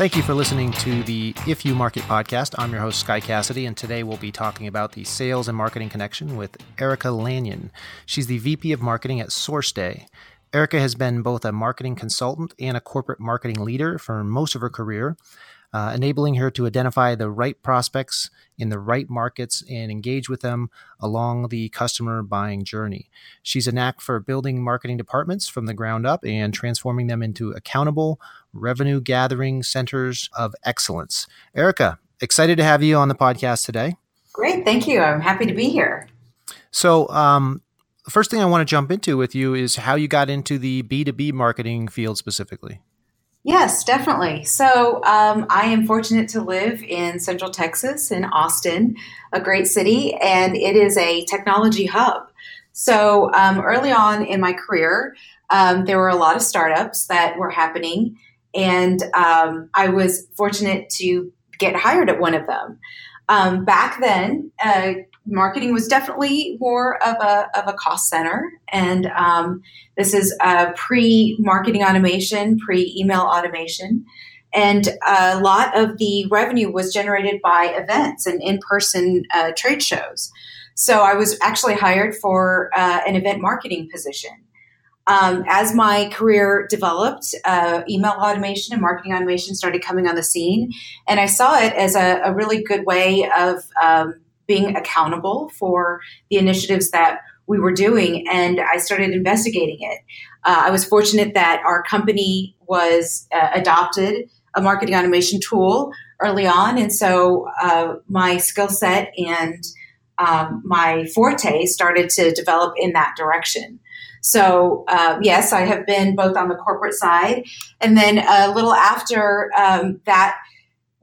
Thank you for listening to the If You Market podcast. I'm your host, Sky Cassidy, and today we'll be talking about the sales and marketing connection with Erica Lanyon. She's the VP of Marketing at SourceDay. Erica has been both a marketing consultant and a corporate marketing leader for most of her career uh, enabling her to identify the right prospects in the right markets and engage with them along the customer buying journey. She's a knack for building marketing departments from the ground up and transforming them into accountable, revenue gathering centers of excellence. Erica, excited to have you on the podcast today. Great. Thank you. I'm happy to be here. So, um, the first thing I want to jump into with you is how you got into the B2B marketing field specifically. Yes, definitely. So um, I am fortunate to live in Central Texas, in Austin, a great city, and it is a technology hub. So um, early on in my career, um, there were a lot of startups that were happening, and um, I was fortunate to get hired at one of them. Um, back then, uh, marketing was definitely more of a, of a cost center. And um, this is pre marketing automation, pre email automation. And a lot of the revenue was generated by events and in person uh, trade shows. So I was actually hired for uh, an event marketing position. Um, as my career developed, uh, email automation and marketing automation started coming on the scene, and I saw it as a, a really good way of um, being accountable for the initiatives that we were doing, and I started investigating it. Uh, I was fortunate that our company was uh, adopted a marketing automation tool early on, and so uh, my skill set and um, my forte started to develop in that direction. So, uh, yes, I have been both on the corporate side, and then a little after um, that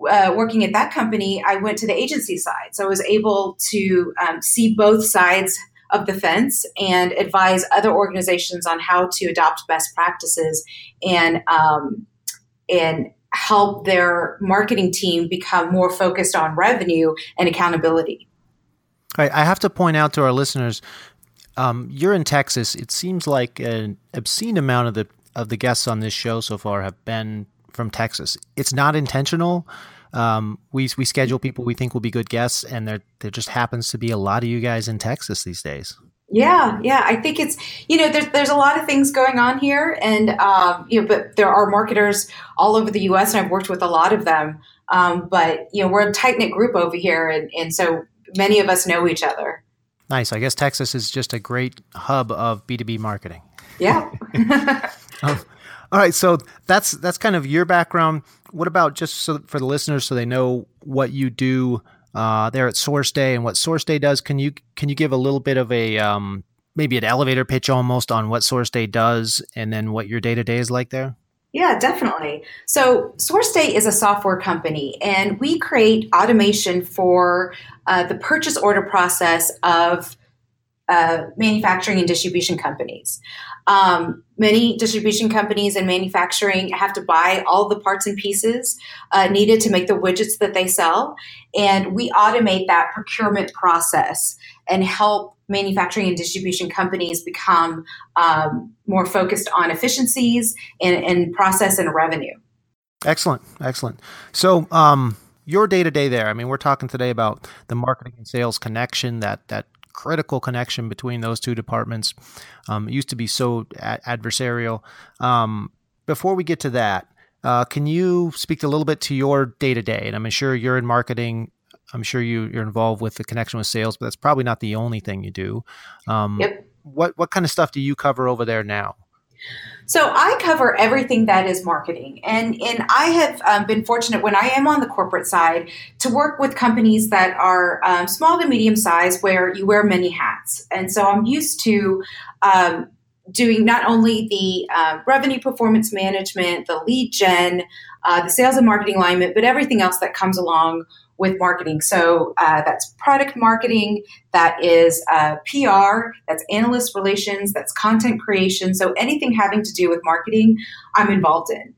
uh, working at that company, I went to the agency side. So I was able to um, see both sides of the fence and advise other organizations on how to adopt best practices and um, and help their marketing team become more focused on revenue and accountability. Right, I have to point out to our listeners, um, you're in Texas. It seems like an obscene amount of the of the guests on this show so far have been from Texas. It's not intentional. Um, we we schedule people we think will be good guests, and there there just happens to be a lot of you guys in Texas these days. Yeah, yeah. I think it's you know there's there's a lot of things going on here, and um, you know, but there are marketers all over the U.S. and I've worked with a lot of them. Um, but you know, we're a tight knit group over here, and and so many of us know each other. Nice. I guess Texas is just a great hub of B two B marketing. Yeah. um, all right, so that's that's kind of your background. What about just so for the listeners, so they know what you do uh, there at SourceDay and what SourceDay does? Can you can you give a little bit of a um, maybe an elevator pitch almost on what SourceDay does, and then what your day to day is like there? Yeah, definitely. So, SourceDay is a software company, and we create automation for uh, the purchase order process of uh, manufacturing and distribution companies. Um, many distribution companies and manufacturing have to buy all the parts and pieces uh, needed to make the widgets that they sell. And we automate that procurement process and help manufacturing and distribution companies become um, more focused on efficiencies and, and, process and revenue. Excellent. Excellent. So, um, your day to day there. I mean, we're talking today about the marketing and sales connection, that that critical connection between those two departments. Um, it used to be so a- adversarial. Um, before we get to that, uh, can you speak a little bit to your day to day? And I'm sure you're in marketing. I'm sure you, you're involved with the connection with sales, but that's probably not the only thing you do. Um, yep. What what kind of stuff do you cover over there now? So I cover everything that is marketing, and and I have um, been fortunate when I am on the corporate side to work with companies that are um, small to medium size, where you wear many hats, and so I'm used to. Um, doing not only the uh, revenue performance management, the lead gen, uh, the sales and marketing alignment, but everything else that comes along with marketing. So uh, that's product marketing, that is uh, PR, that's analyst relations, that's content creation. So anything having to do with marketing, I'm involved in.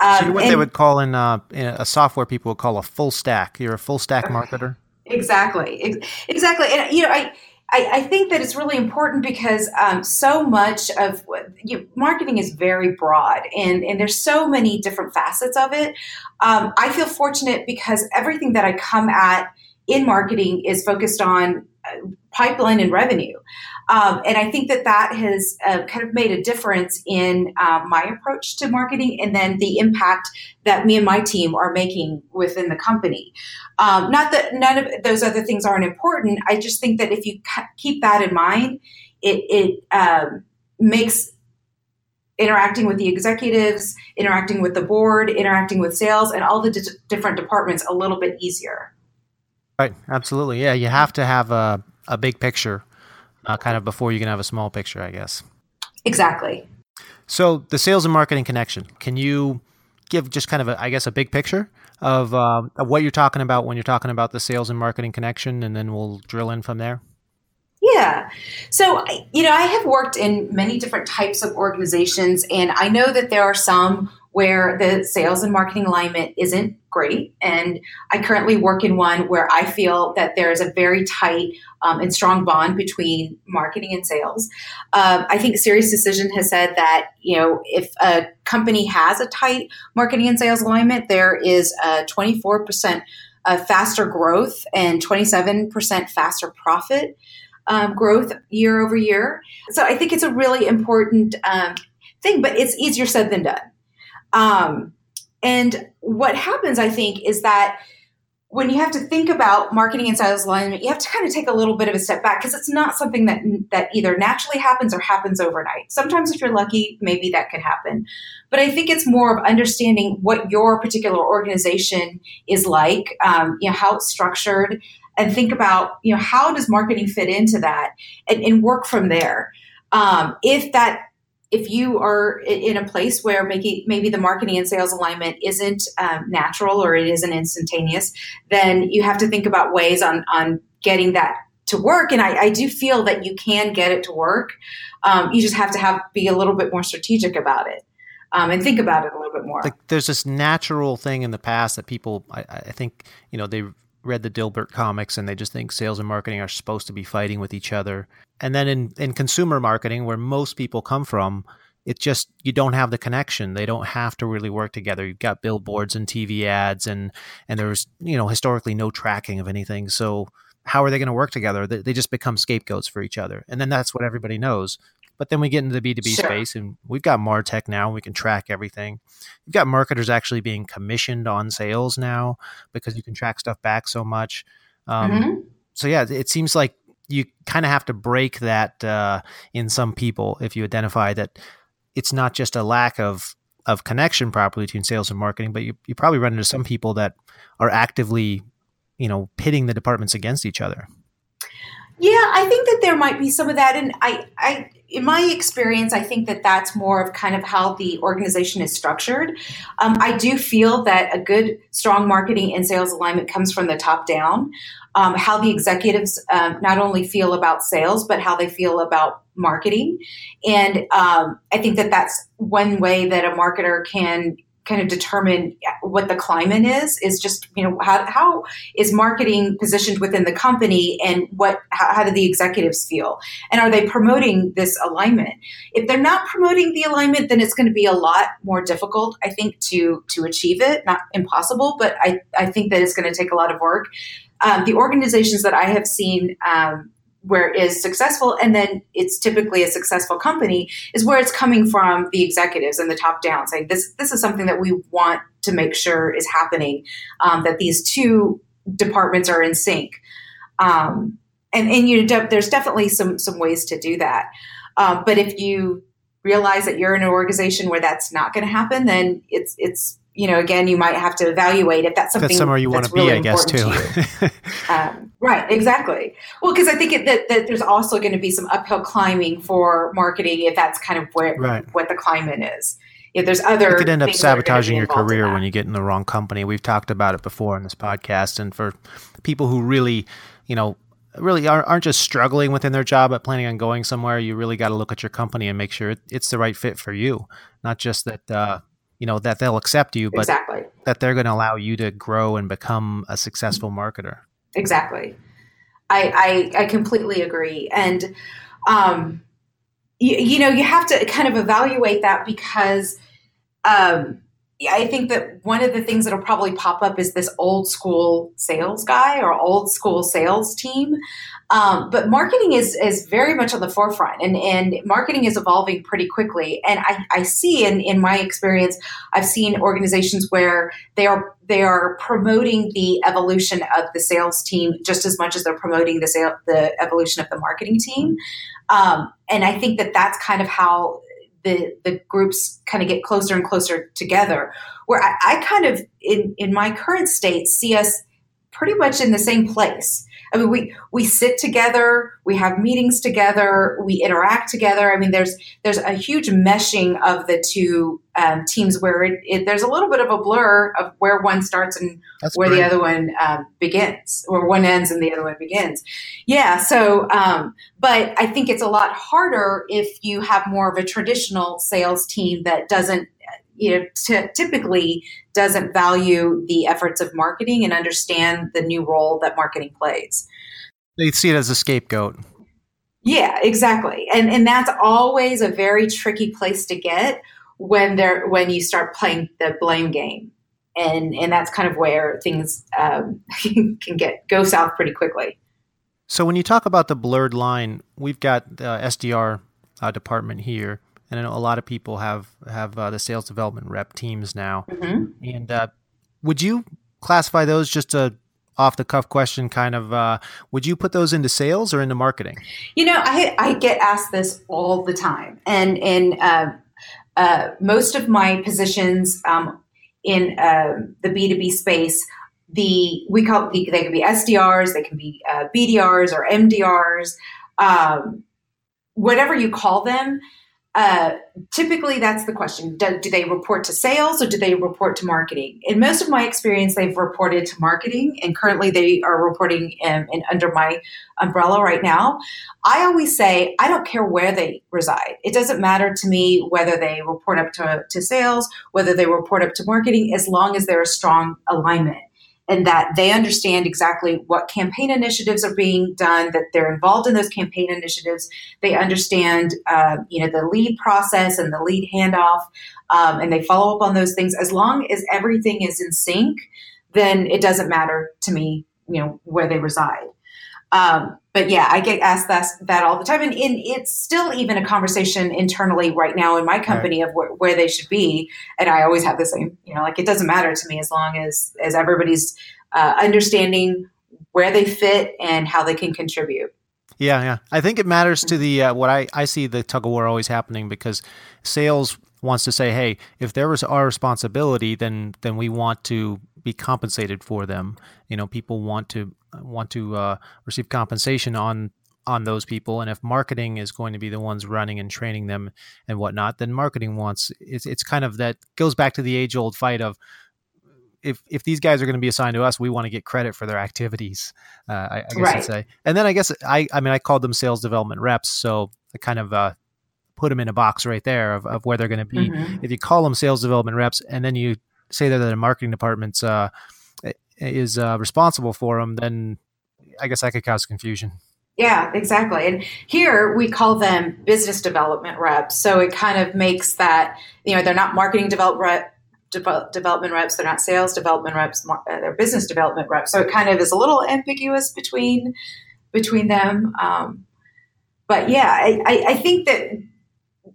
Um, so you're what and, they would call in, uh, in, a software people would call a full stack. You're a full stack marketer. Exactly, exactly. And you know, I I, I, think that it's really important because um, so much of you marketing is very broad and, and there's so many different facets of it. Um, I feel fortunate because everything that I come at in marketing is focused on uh, pipeline and revenue. Um, and I think that that has uh, kind of made a difference in uh, my approach to marketing and then the impact that me and my team are making within the company. Um, not that none of those other things aren't important. I just think that if you keep that in mind, it, it um, makes interacting with the executives, interacting with the board, interacting with sales, and all the different departments a little bit easier. Right. Absolutely. Yeah. You have to have a, a big picture uh, kind of before you can have a small picture, I guess. Exactly. So the sales and marketing connection, can you give just kind of a, I guess, a big picture of, uh, of what you're talking about when you're talking about the sales and marketing connection, and then we'll drill in from there? Yeah. So, you know, I have worked in many different types of organizations, and I know that there are some where the sales and marketing alignment isn't great. And I currently work in one where I feel that there is a very tight um, and strong bond between marketing and sales. Um, I think SiriusDecision has said that, you know, if a company has a tight marketing and sales alignment, there is a 24% uh, faster growth and 27% faster profit. Um, growth year over year. So I think it's a really important um, thing, but it's easier said than done. Um, and what happens, I think, is that when you have to think about marketing and sales alignment, you have to kind of take a little bit of a step back because it's not something that that either naturally happens or happens overnight. Sometimes, if you're lucky, maybe that can happen. But I think it's more of understanding what your particular organization is like, um, you know, how it's structured, and think about you know how does marketing fit into that, and, and work from there. Um, if that if you are in a place where maybe maybe the marketing and sales alignment isn't um, natural or it isn't instantaneous, then you have to think about ways on on getting that to work. And I, I do feel that you can get it to work. Um, you just have to have be a little bit more strategic about it. Um, and think about it a little bit more. Like there's this natural thing in the past that people, I, I think, you know, they read the Dilbert comics and they just think sales and marketing are supposed to be fighting with each other. And then in, in consumer marketing, where most people come from, it just you don't have the connection. They don't have to really work together. You've got billboards and TV ads and and there's, you know, historically no tracking of anything. So how are they going to work together? They, they just become scapegoats for each other. And then that's what everybody knows. But then we get into the B2B sure. space and we've got MarTech now. We can track everything. You've got marketers actually being commissioned on sales now because you can track stuff back so much. Um, mm-hmm. So, yeah, it seems like you kind of have to break that uh, in some people if you identify that it's not just a lack of of connection properly between sales and marketing, but you, you probably run into some people that are actively, you know, pitting the departments against each other. Yeah, I think that there might be some of that, and I, I, in my experience, I think that that's more of kind of how the organization is structured. Um, I do feel that a good, strong marketing and sales alignment comes from the top down. Um, how the executives um, not only feel about sales, but how they feel about marketing, and um, I think that that's one way that a marketer can kind of determine what the climate is is just you know how, how is marketing positioned within the company and what how, how do the executives feel? And are they promoting this alignment? If they're not promoting the alignment then it's going to be a lot more difficult i think to to achieve it. Not impossible but i i think that it's going to take a lot of work. Um, the organizations that i have seen um, where is successful and then it's typically a successful company is where it's coming from the executives and the top down saying this this is something that we want to make sure is happening um, that these two departments are in sync. Um, and and you there's definitely some some ways to do that. Um, but if you realize that you're in an organization where that's not going to happen then it's it's you know, again, you might have to evaluate if that's something that's somewhere you want to be, I guess, too. To um, right, exactly. Well, because I think it, that, that there's also going to be some uphill climbing for marketing if that's kind of where right. what the climate is. If there's other, you could end up sabotaging your career when you get in the wrong company. We've talked about it before in this podcast, and for people who really, you know, really aren't just struggling within their job but planning on going somewhere, you really got to look at your company and make sure it's the right fit for you, not just that. Uh, you know that they'll accept you but exactly. that they're going to allow you to grow and become a successful marketer exactly I, I, I completely agree. And, um, you, you, know, you have to kind of evaluate that because, um, I think that one of the things that'll probably pop up is this old school sales guy or old school sales team. Um, but marketing is is very much on the forefront, and and marketing is evolving pretty quickly. And I, I see in in my experience, I've seen organizations where they are they are promoting the evolution of the sales team just as much as they're promoting the sale the evolution of the marketing team. Um, and I think that that's kind of how the the groups kind of get closer and closer together. Where I, I kind of in in my current state see us pretty much in the same place I mean, we we sit together, we have meetings together, we interact together. I mean, there's there's a huge meshing of the two um, teams where it, it, there's a little bit of a blur of where one starts and That's where great. the other one um, begins, or one ends and the other one begins. Yeah. So, um, but I think it's a lot harder if you have more of a traditional sales team that doesn't you know, t- typically doesn't value the efforts of marketing and understand the new role that marketing plays. They see it as a scapegoat. Yeah, exactly. And and that's always a very tricky place to get when they're when you start playing the blame game. And and that's kind of where things um, can get go south pretty quickly. So when you talk about the blurred line, we've got the SDR uh, department here and I know a lot of people have have uh, the sales development rep teams now. Mm-hmm. And uh, would you classify those just a off the cuff question kind of uh, would you put those into sales or into marketing you know i, I get asked this all the time and and uh, uh, most of my positions um, in uh, the b2b space the we call the, they can be sdrs they can be uh, bdrs or mdrs um, whatever you call them uh, typically that's the question. Do, do, they report to sales or do they report to marketing? In most of my experience they've reported to marketing and currently they are reporting in, in, under my umbrella right now. I always say i don't care where they reside. It doesn't matter to me whether they report up to, to sales whether they report up to marketing as long as there's a strong alignment and that they understand exactly what campaign initiatives are being done, that they're involved in those campaign initiatives. They understand, uh, you know, the lead process and the lead handoff, um, and they follow up on those things. As long as everything is in sync, then it doesn't matter to me, you know, where they reside. Um, but yeah, I get asked that, that all the time, and, and, it's still even a conversation internally right now in my company right. of wh- where they should be. And I always have the same, you know, like it doesn't matter to me as long as as everybody's uh, understanding where they fit and how they can contribute. Yeah, yeah. I think it matters to the uh, what I I see the tug of war always happening because sales wants to say, hey, if there was our responsibility, then then we want to be compensated for them. You know, people want to want to uh, receive compensation on on those people and if marketing is going to be the ones running and training them and whatnot then marketing wants it's, it's kind of that goes back to the age old fight of if if these guys are going to be assigned to us we want to get credit for their activities uh, I, I, guess right. i'd say and then i guess i i mean i called them sales development reps so i kind of uh, put them in a box right there of, of where they're going to be mm-hmm. if you call them sales development reps and then you say that the marketing department's uh, is uh, responsible for them, then I guess that could cause confusion. Yeah, exactly. And here we call them business development reps. So it kind of makes that, you know, they're not marketing develop rep, de- development reps, they're not sales development reps, uh, they're business development reps. So it kind of is a little ambiguous between between them. Um, but yeah, I, I think that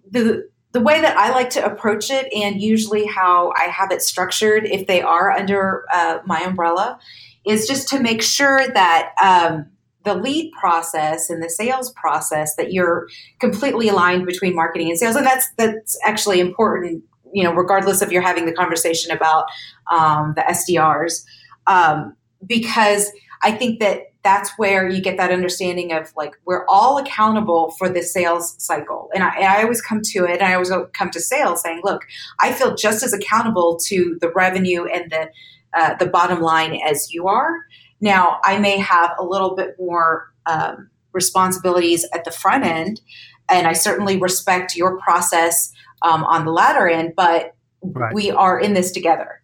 the the way that I like to approach it, and usually how I have it structured, if they are under uh, my umbrella, is just to make sure that um, the lead process and the sales process that you're completely aligned between marketing and sales, and that's that's actually important. You know, regardless of you're having the conversation about um, the SDRs, um, because I think that that's where you get that understanding of like we're all accountable for the sales cycle. And I, I, always come to it and i always come to sales saying look i feel just as accountable to the revenue and the uh, the bottom line as you are. Now i may have a little bit more um, responsibilities at the front end and i certainly respect your process um, on the latter end but right. we are in this together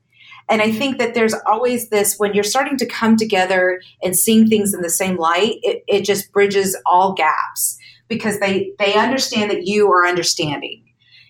And I think that there's always this when you're starting to come together and seeing things in the same light, it, it just bridges all gaps because they they understand that you are understanding.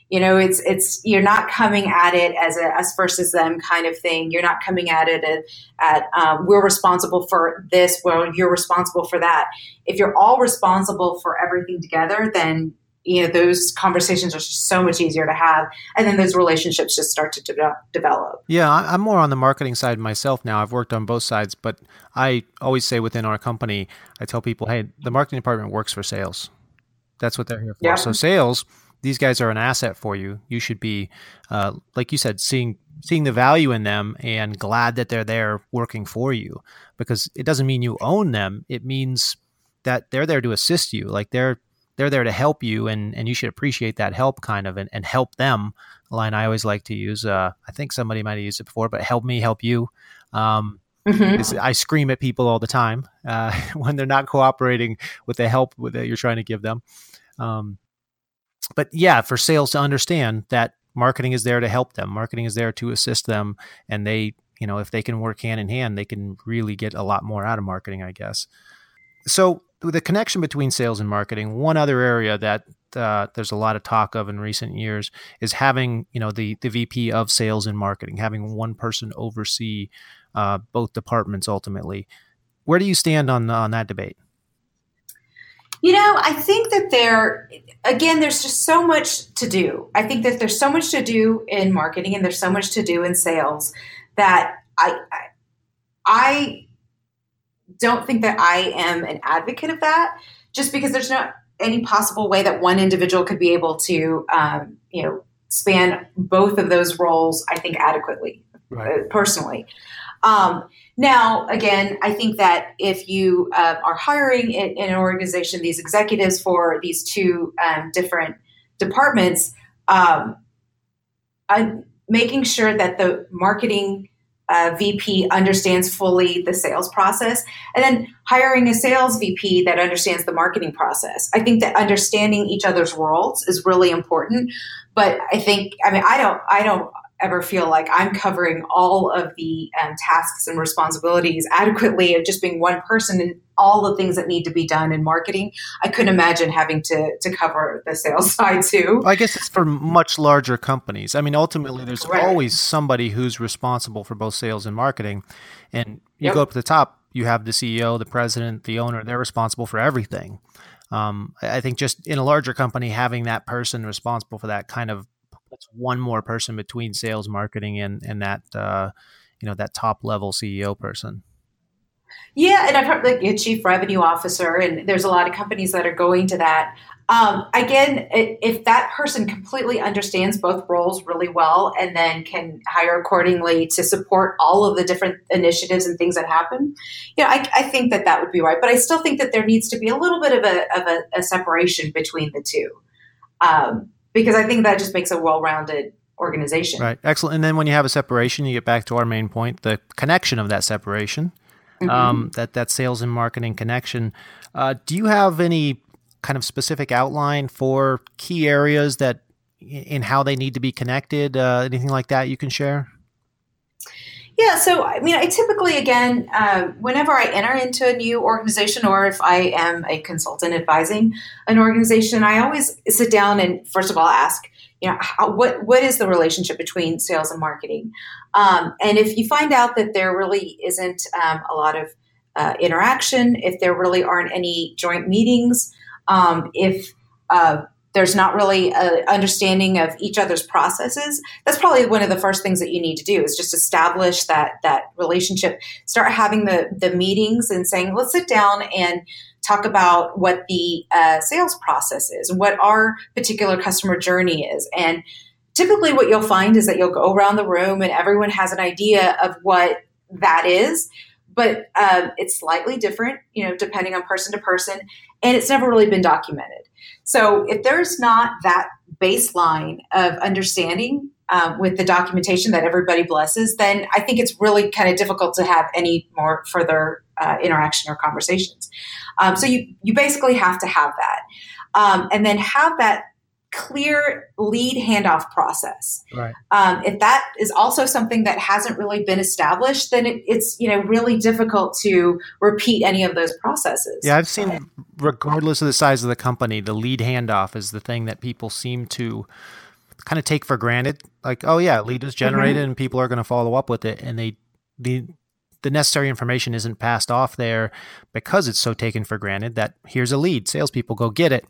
You know it's it's you're not coming at it as a us versus them kind of thing. You're not coming at it at, at um, we're responsible for this well you're responsible for that. If you're all responsible for everything together then you know those conversations are just so much easier to have and then those relationships just start to de- develop yeah i'm more on the marketing side myself now i've worked on both sides but i always say within our company i tell people hey the marketing department works for sales that's what they're here for yeah. so sales these guys are an asset for you. You should be, uh, like you said, seeing seeing the value in them and glad that they're there working for you. Because it doesn't mean you own them. It means that they're there to assist you. Like they're they're there to help you, and and you should appreciate that help, kind of, and, and help them. A line I always like to use. Uh, I think somebody might have used it before, but help me help you. Um, Mm-hmm. I scream at people all the time uh, when they're not cooperating with the help that you're trying to give them. Um, but yeah, for sales to understand that marketing is there to help them, marketing is there to assist them, and they, you know, if they can work hand in hand, they can really get a lot more out of marketing, I guess. So the connection between sales and marketing, one other area that uh, there's a lot of talk of in recent years is having, you know, the the VP of sales and marketing, having one person oversee uh, both departments ultimately. Where do you stand on on that debate? You know, I think that there, again, there's just so much to do. I think that there's so much to do in marketing and there's so much to do in sales that I, I, I don't think that I am an advocate of that just because there's not any possible way that one individual could be able to, um, you know, span both of those roles, I think, adequately, right. uh, personally. Um, now, again, I think that if you uh, are hiring in, in, an organization these executives for these two um, different departments, um, making sure that the marketing uh, VP understands fully the sales process, and then hiring a sales VP that understands the marketing process. I think that understanding each other's worlds is really important. But I think, I mean, I don't, I don't ever feel like I'm covering all of the um, tasks and responsibilities adequately of just being one person and all the things that need to be done in marketing. I couldn't imagine having to to cover the sales side too. I guess it's for much larger companies. I mean, ultimately, there's right. always somebody who's responsible for both sales and marketing, and you yep. go up to the top. You have the CEO, the president, the owner. They're responsible for everything. Um, I think just in a larger company, having that person responsible for that kind of that's one more person between sales, marketing, and and that uh, you know that top level CEO person. Yeah, and I've heard like a chief revenue officer, and there's a lot of companies that are going to that. Um, again, if that person completely understands both roles really well and then can hire accordingly to support all of the different initiatives and things that happen, yeah, I, I think that that would be right. But I still think that there needs to be a little bit of a, of a, a separation between the two. Um, because I think that just makes a well-rounded organization. Right. Excellent. And then when you have a separation, you get back to our main point, the connection of that separation, mm-hmm. um, that that sales and marketing connection. Uh, do you have any kind of specific outline for key areas that in how they need to be connected? Uh, anything like that you can share? Yeah, so I mean, I typically, again, uh, whenever I enter into a new organization or if I am a consultant advising an organization, I always sit down and first of all ask, you know, how, what what is the relationship between sales and marketing? Um, and if you find out that there really isn't um, a lot of uh, interaction, if there really aren't any joint meetings, um, if uh, there's not really an understanding of each other's processes that's probably one of the first things that you need to do is just establish that that relationship. Start having the the meetings and saying let's sit down and talk about what the uh, sales process is what our particular customer journey is. And typically what you'll find is that you'll go around the room and everyone has an idea of what that is but um, it's slightly different you know depending on person to person and it's never really been documented so if there's not that baseline of understanding um, with the documentation that everybody blesses, then I think it's really kind of difficult to have any more further uh, interaction or conversations. Um, so you you basically have to have that, um, and then have that clear lead handoff process. Right. Um, if that is also something that hasn't really been established, then it, it's you know really difficult to repeat any of those processes. Yeah, I've seen, regardless of the size of the company, the lead handoff is the thing that people seem to kind of take for granted. Like, oh yeah, lead is generated mm-hmm. and people are going to follow up with it, and they the the necessary information isn't passed off there because it's so taken for granted that here's a lead. Salespeople go get it.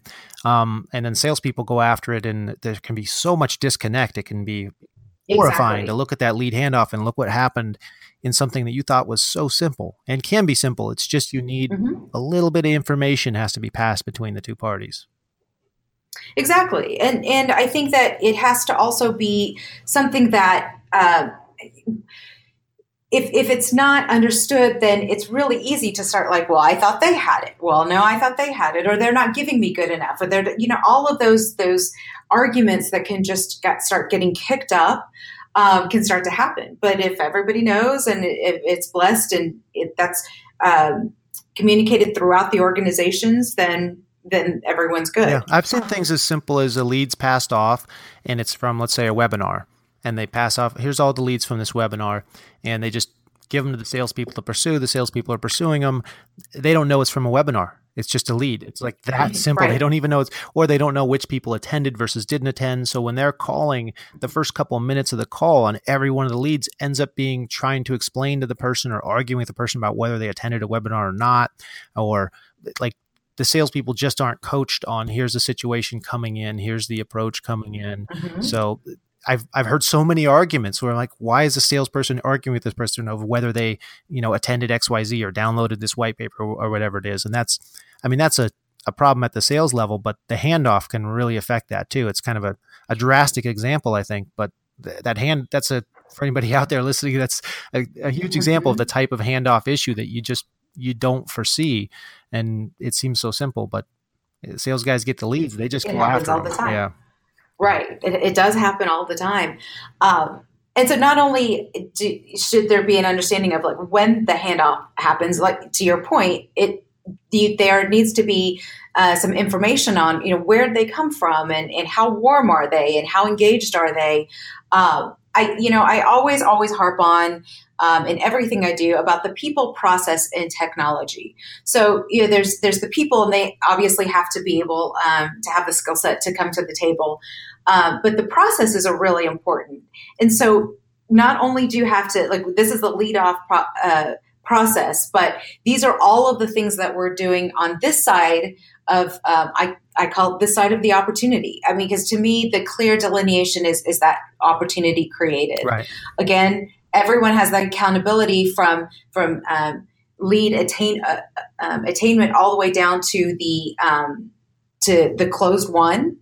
Um, and then salespeople go after it. And there can be so much disconnect. It can be horrifying exactly. to look at that lead handoff and look what happened in something that you thought was so simple and can be simple. It's just you need mm-hmm. a little bit of information has to be passed between the two parties. Exactly. And, and I think that it has to also be something that, uh, if, if it's not understood, then it's really easy to start like, well, I thought they had it. Well, no, I thought they had it, or they're not giving me good enough, or they're, you know, all of those those arguments that can just get, start getting kicked up um, can start to happen. But if everybody knows and it, it's blessed and it, that's um, communicated throughout the organizations, then then everyone's good. Yeah, I've seen things as simple as a lead's passed off, and it's from let's say a webinar and they pass off. Here's all the leads from this webinar, and they just give them to the salespeople to pursue. The salespeople are pursuing them. They don't know it's from a webinar. It's just a lead. It's like that simple. Right. They don't even know it's, or they don't know which people attended versus didn't attend. So when they're calling, the first couple of minutes of the call on every one of the leads ends up being trying to explain to the person or arguing with the person about whether they attended a webinar or not, or like the salespeople just aren't coached on here's the situation coming in, here's the approach coming in. Mm-hmm. So I've I've heard so many arguments where I'm like, why is a salesperson arguing with this person over whether they you know attended X Y Z or downloaded this white paper or, or whatever it is, and that's I mean that's a a problem at the sales level, but the handoff can really affect that too. It's kind of a, a drastic example, I think, but th- that hand that's a for anybody out there listening, that's a, a huge example of the type of handoff issue that you just you don't foresee, and it seems so simple, but eh, sales guys get the leads, they just it go after all them. the time. Yeah. Right. It, it does happen all the time. Um, and so not only do, should there be an understanding of like when the handoff happens, like to your point, it the, there needs to be uh, some information on you know where they come from and, and how warm are they and how engaged are they. Um, I you know I always always harp on um, in everything I do about the people, process, and technology. So you know, there's there's the people, and they obviously have to be able um, to have the skill set to come to the table. Um, but the processes are really important, and so not only do you have to like this is the lead off pro- uh, process, but these are all of the things that we're doing on this side of um, I I call it this side of the opportunity. I mean, because to me, the clear delineation is is that opportunity created. Right. Again, everyone has that accountability from from um, lead attain uh, um, attainment all the way down to the um, to the closed won.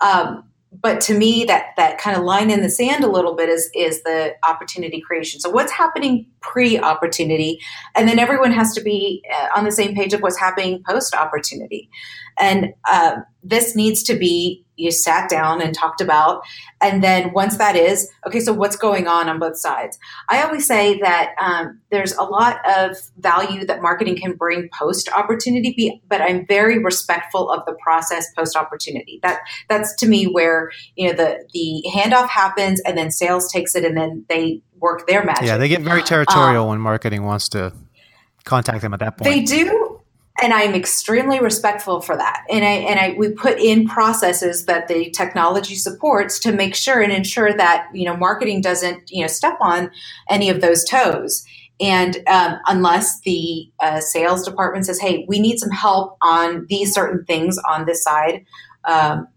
Um, but to me, that that kind of line in the sand a little bit is is the opportunity creation. So what's happening pre opportunity, and then everyone has to be uh, on the same page of what's happening post opportunity, and uh, this needs to be you sat down and talked about. And then once that is, okay, so what's going on on both sides? I always say that um, there's a lot of value that marketing can bring post opportunity, but I'm very respectful of the process post opportunity. That that's to me where you know the the handoff happens, and then sales takes it, and then they work their magic. Yeah, they get very territorial um, when marketing wants to contact them at that point. They do, and I'm extremely respectful for that. And I and I we put in processes that the technology supports to make sure and ensure that you know marketing doesn't you know step on any of those toes. And um, unless the uh, sales department says, "Hey, we need some help on these certain things on this side um,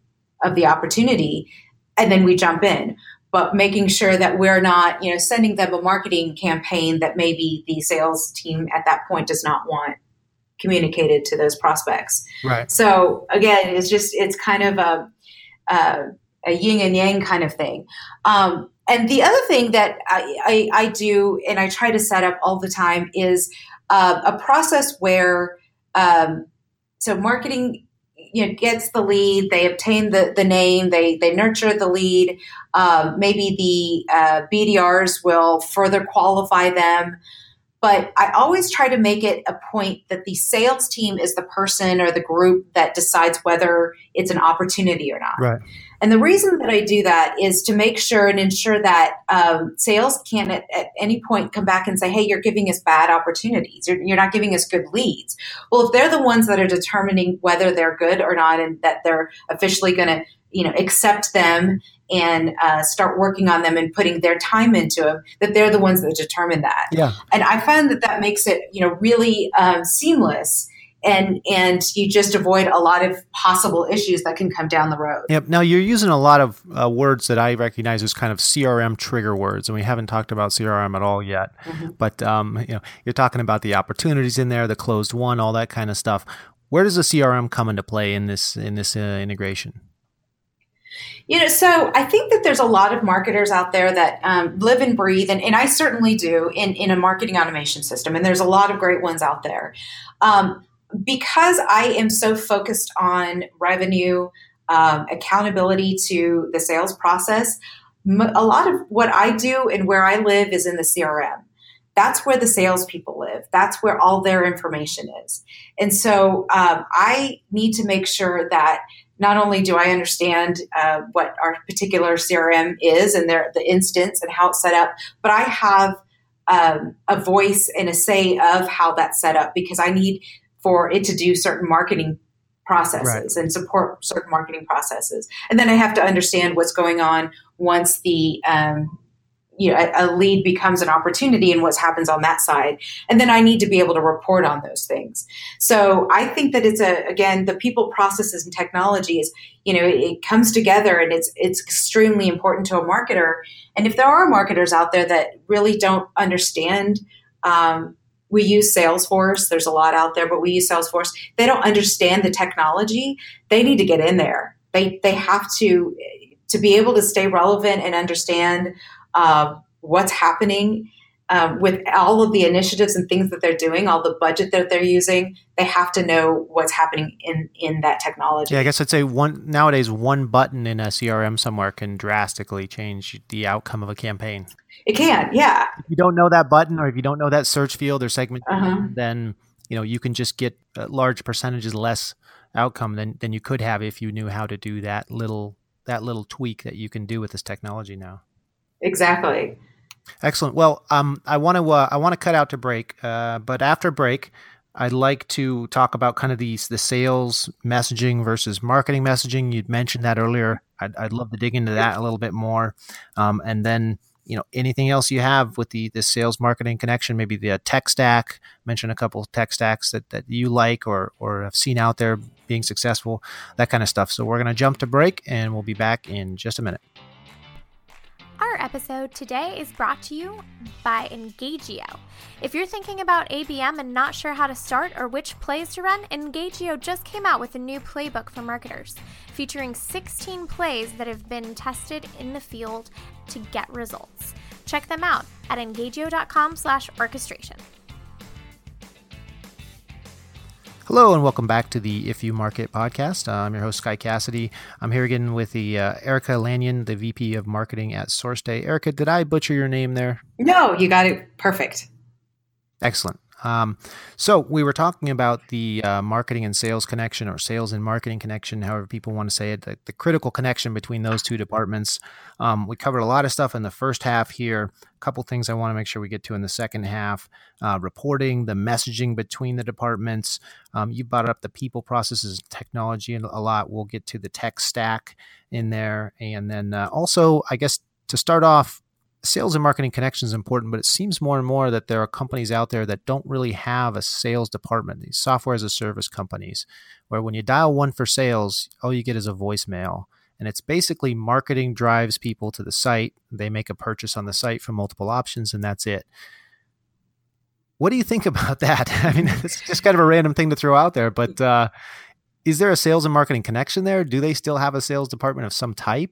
of the opportunity," and then we jump in. But making sure that we're not, you know, sending them a marketing campaign that maybe the sales team at that point does not want communicated to those prospects. Right. So again, it's just it's kind of a a, a yin and yang kind of thing. Um, and the other thing that I, I, I, do and I try to set up all the time is uh, a process where um, so marketing you know gets the lead they obtain the, the name they they nurture the lead um, maybe the uh, bdrs will further qualify them but I always try to make it a point that the sales team is the person or the group that decides whether it's an opportunity or not. Right. And the reason that I do that is to make sure and ensure that um, sales can't at, at, any point come back and say, hey, you're giving us bad opportunities. You're, you're not giving us good leads. Well, if they're the ones that are determining whether they're good or not and that they're officially going to you know accept them and uh, start working on them and putting their time into them that they're the ones that determine that yeah and i find that that makes it you know really um, seamless and and you just avoid a lot of possible issues that can come down the road. Yep. Now you're using a lot of uh, words that I recognize as kind of CRM trigger words, and we haven't talked about CRM at all yet. Mm-hmm. But um, you know, you're talking about the opportunities in there, the closed won, all that kind of stuff. Where does the CRM come into play in this in this uh, integration? You know, so I think that there's a lot of marketers out there that um, live and breathe, and, and I certainly do in, in a marketing automation system, and there's a lot of great ones out there. Um, because I am so focused on revenue, um, accountability to the sales process, a lot of what I do and where I live is in the CRM. That's where the salespeople live. That's where all their information is. And so um, I need to make sure that not only do I understand uh, what our particular CRM is and their, the instance and how it's set up, but I have um, a voice and a say of how that's set up because I need for it to do certain marketing processes right. and support certain marketing processes. And then I have to understand what's going on once the um, you know a, a, lead becomes an opportunity and what happens on that side and then i need to be able to report on those things. So i think that it's a again the people processes and technologies you know it, it comes together and it's it's extremely important to a marketer. And if there are marketers out there that really don't understand um, we use salesforce there's a lot out there but we use salesforce they don't understand the technology they need to get in there. They they have to to be able to stay relevant and understand uh, what's happening um, with all of the initiatives and things that they're doing, all the budget that they're using, they have to know what's happening in in that technology. Yeah, I guess I'd say one nowadays one button in a CRM somewhere can drastically change the outcome of a campaign. It can, yeah. If you don't know that button, or if you don't know that search field or segment, uh-huh. then you know you can just get large percentages less outcome than than you could have if you knew how to do that little that little tweak that you can do with this technology now. Exactly. Excellent. Well, um, I want to uh, I want to cut out to break, uh, but after break, I'd like to talk about kind of these the sales messaging versus marketing messaging. You'd mentioned that earlier. I'd, I'd love to dig into that a little bit more, um, and then you know anything else you have with the the sales marketing connection. Maybe the tech stack. Mention a couple tech stacks that that you like or or have seen out there being successful. That kind of stuff. So we're gonna jump to break, and we'll be back in just a minute. Our episode today is brought to you by Engagio. If you're thinking about ABM and not sure how to start or which plays to run, Engagio just came out with a new playbook for marketers, featuring 16 plays that have been tested in the field to get results. Check them out at engagio.com/orchestration. Hello and welcome back to the If You Market podcast. Uh, I'm your host, Sky Cassidy. I'm here again with the uh, Erica Lanyon, the VP of Marketing at SourceDay. Erica, did I butcher your name there? No, you got it perfect. Excellent. Um, so we were talking about the uh, marketing and sales connection, or sales and marketing connection, however people want to say it, the, the critical connection between those two departments. Um, we covered a lot of stuff in the first half here. A couple things I want to make sure we get to in the second half: uh, reporting, the messaging between the departments. Um, you brought up the people, processes, technology, a lot. We'll get to the tech stack in there, and then uh, also, I guess to start off sales and marketing connection is important, but it seems more and more that there are companies out there that don't really have a sales department, these software as a service companies, where when you dial one for sales, all you get is a voicemail. And it's basically marketing drives people to the site. They make a purchase on the site for multiple options, and that's it. What do you think about that? I mean, it's just kind of a random thing to throw out there, but uh, is there a sales and marketing connection there? Do they still have a sales department of some type?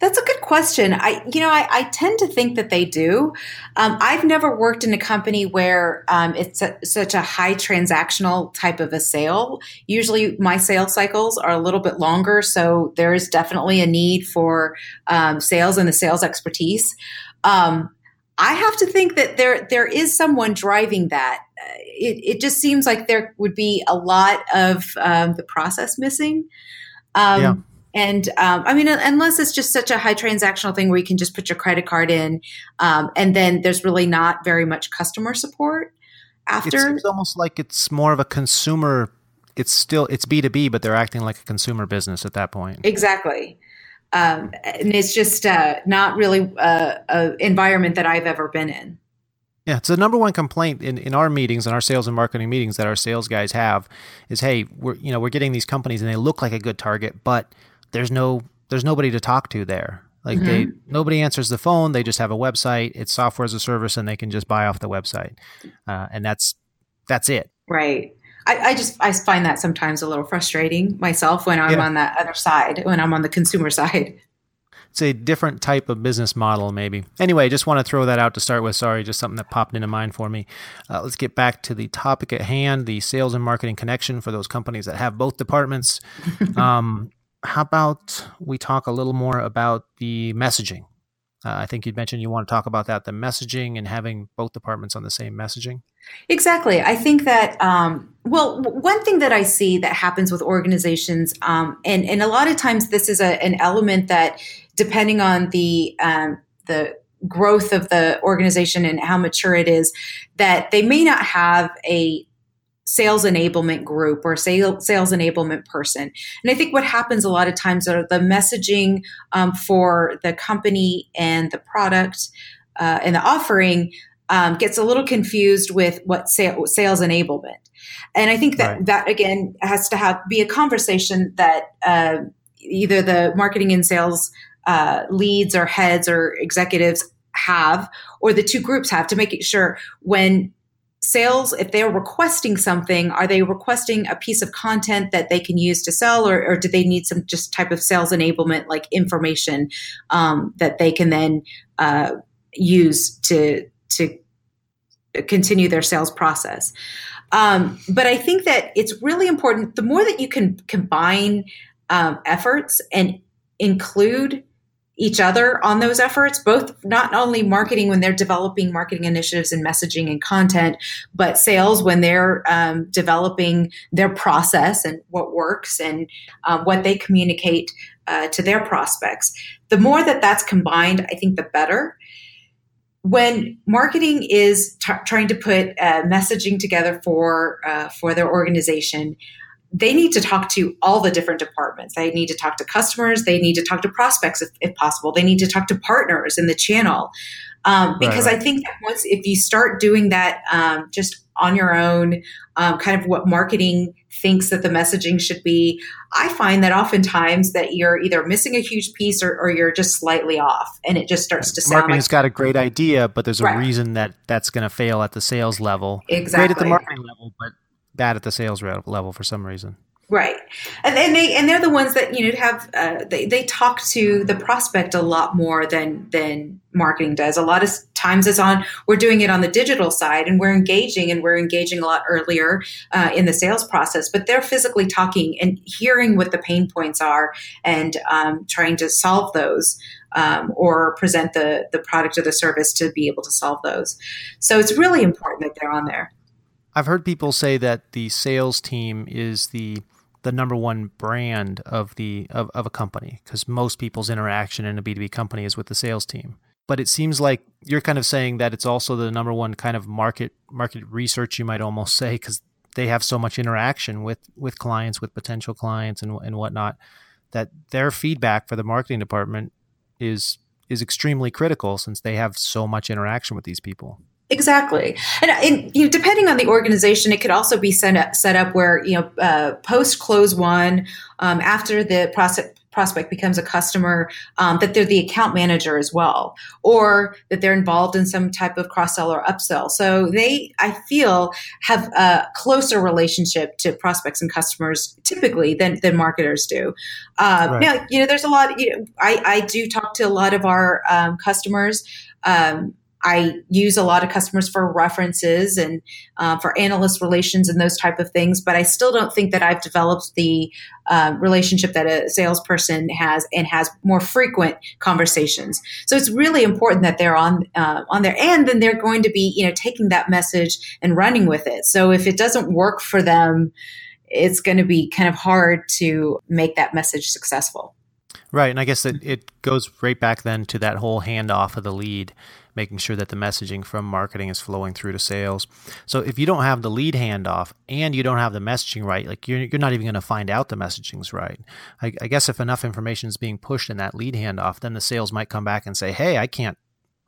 That's a good question. I, you know, I, I tend to think that they do. Um, I've never worked in a company where um, it's a, such a high transactional type of a sale. Usually, my sales cycles are a little bit longer, so there is definitely a need for um, sales and the sales expertise. Um, I have to think that there there is someone driving that. Uh, it, it just seems like there would be a lot of um, the process missing. Um, yeah. And um, I mean, unless it's just such a high transactional thing where you can just put your credit card in, um, and then there's really not very much customer support after. It's, almost like it's more of a consumer. It's still it's B two B, but they're acting like a consumer business at that point. Exactly um, and it's just uh, not really a, a, environment that I've ever been in. Yeah, it's the number one complaint in, in our meetings and our sales and marketing meetings that our sales guys have is, hey, we're you know we're getting these companies and they look like a good target, but there's no there's nobody to talk to there. Like mm-hmm. they nobody answers the phone. They just have a website. It's software as a service, and they can just buy off the website, uh, and that's that's it. Right. I, I, just I find that sometimes a little frustrating myself when I'm yeah. on that other side, when I'm on the consumer side. It's a different type of business model, maybe. Anyway, just want to throw that out to start with. Sorry, just something that popped into mind for me. Uh, let's get back to the topic at hand the sales and marketing connection for those companies that have both departments. um, how about we talk a little more about the messaging? Uh, I think you mentioned you want to talk about that the messaging and having both departments on the same messaging. Exactly. I think that, um, well, one thing that I see that happens with organizations, um, and, and a lot of times this is a, an element that, depending on the, um, the growth of the organization and how mature it is, that they may not have a sales enablement group or sales, sales enablement person. And I think what happens a lot of times are the messaging um, for the company and the product uh, and the offering um, gets a little confused with what sales enablement. And I think that right. that again has to have be a conversation that uh, either the marketing and sales uh, leads or heads or executives have, or the two groups have to make it sure when sales if they're requesting something are they requesting a piece of content that they can use to sell or, or do they need some just type of sales enablement like information um, that they can then uh, use to to continue their sales process. Um, but I think that it's really important. The more that you can combine um, efforts and include each other on those efforts, both not only marketing when they're developing marketing initiatives and messaging and content, but sales when they're um, developing their process and what works and uh, what they communicate uh, to their prospects. The more that that's combined, I think the better when marketing is t- trying to put uh, messaging together for uh, for their organization they need to talk to all the different departments. They need to talk to customers. They need to talk to prospects if, if possible. They need to talk to partners in the channel. Um, because right, right. i think that once if you start doing that um, just on your own um, kind of what marketing thinks that the messaging should be i find that oftentimes that you're either missing a huge piece or, or you're just slightly off and it just starts to sound marketing's like, got a great idea but there's a right. reason that that's going to fail at the sales level. Exactly great at the marketing level but bad at the sales level for some reason Right, and, and they and they're the ones that you know have uh, they they talk to the prospect a lot more than than marketing does. A lot of times it's on we're doing it on the digital side, and we're engaging and we're engaging a lot earlier uh, in the sales process. But they're physically talking and hearing what the pain points are and um, trying to solve those. Um, or present the the product or the service to be able to solve those. So it's really important that they're on there. I've heard people say that the sales team is the the number one brand of the of, of a company because most people's interaction in a B2B company is with the sales team. But it seems like you're kind of saying that it's also the number one kind of market market research you might almost say because they have so much interaction with with clients, with potential clients and and whatnot, that their feedback for the marketing department is is extremely critical since they have so much interaction with these people. Exactly, and, and, you know, depending on the organization, it could also be set up, set up where you know uh, post close one um, after the prospect prospect becomes a customer, um, that they're the account manager as well, or that they're involved in some type of cross sell or upsell. So they, I feel, have a closer relationship to prospects and customers typically than than marketers do. Uh, right. Now, you know, there's a lot. You know, I I do talk to a lot of our um, customers. Um, I use a lot of customers for references and uh, for analyst relations and those type of things, but I still don't think that I've developed the uh, relationship that a salesperson has and has more frequent conversations. So it's really important that they're on uh, on there, and then they're going to be you know taking that message and running with it. So if it doesn't work for them, it's going to be kind of hard to make that message successful. Right. And I guess it, it goes right back then to that whole handoff of the lead, making sure that the messaging from marketing is flowing through to sales. So if you don't have the lead handoff and you don't have the messaging right, like you're, you're not even going to find out the messaging's right. I, I guess if enough information is being pushed in that lead handoff, then the sales might come back and say, Hey, I can't,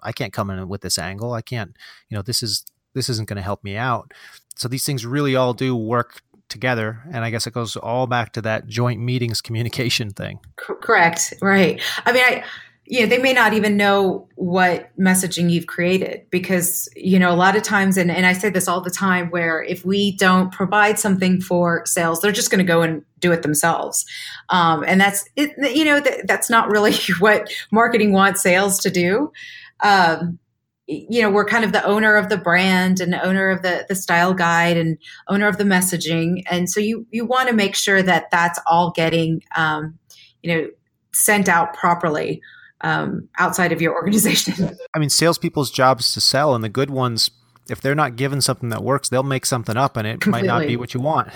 I can't come in with this angle. I can't, you know, this is, this isn't going to help me out. So these things really all do work together. And I guess it goes all back to that joint meetings communication thing. correct. Right. I mean, I, you know, they may not even know what messaging you've created because, you know, a lot of times, and, and I say this all the time, where if we don't provide something for sales, they're just going to go and do it themselves. Um, and that's, it, you know, th- that's not really what marketing wants sales to do. Um, you know we're kind of the owner of the brand and owner of the the style guide and owner of the messaging and so you you want to make sure that that's all getting um, you know sent out properly um, outside of your organization i mean salespeople's job is to sell and the good ones if they're not given something that works, they'll make something up and it Completely. might not be what you want.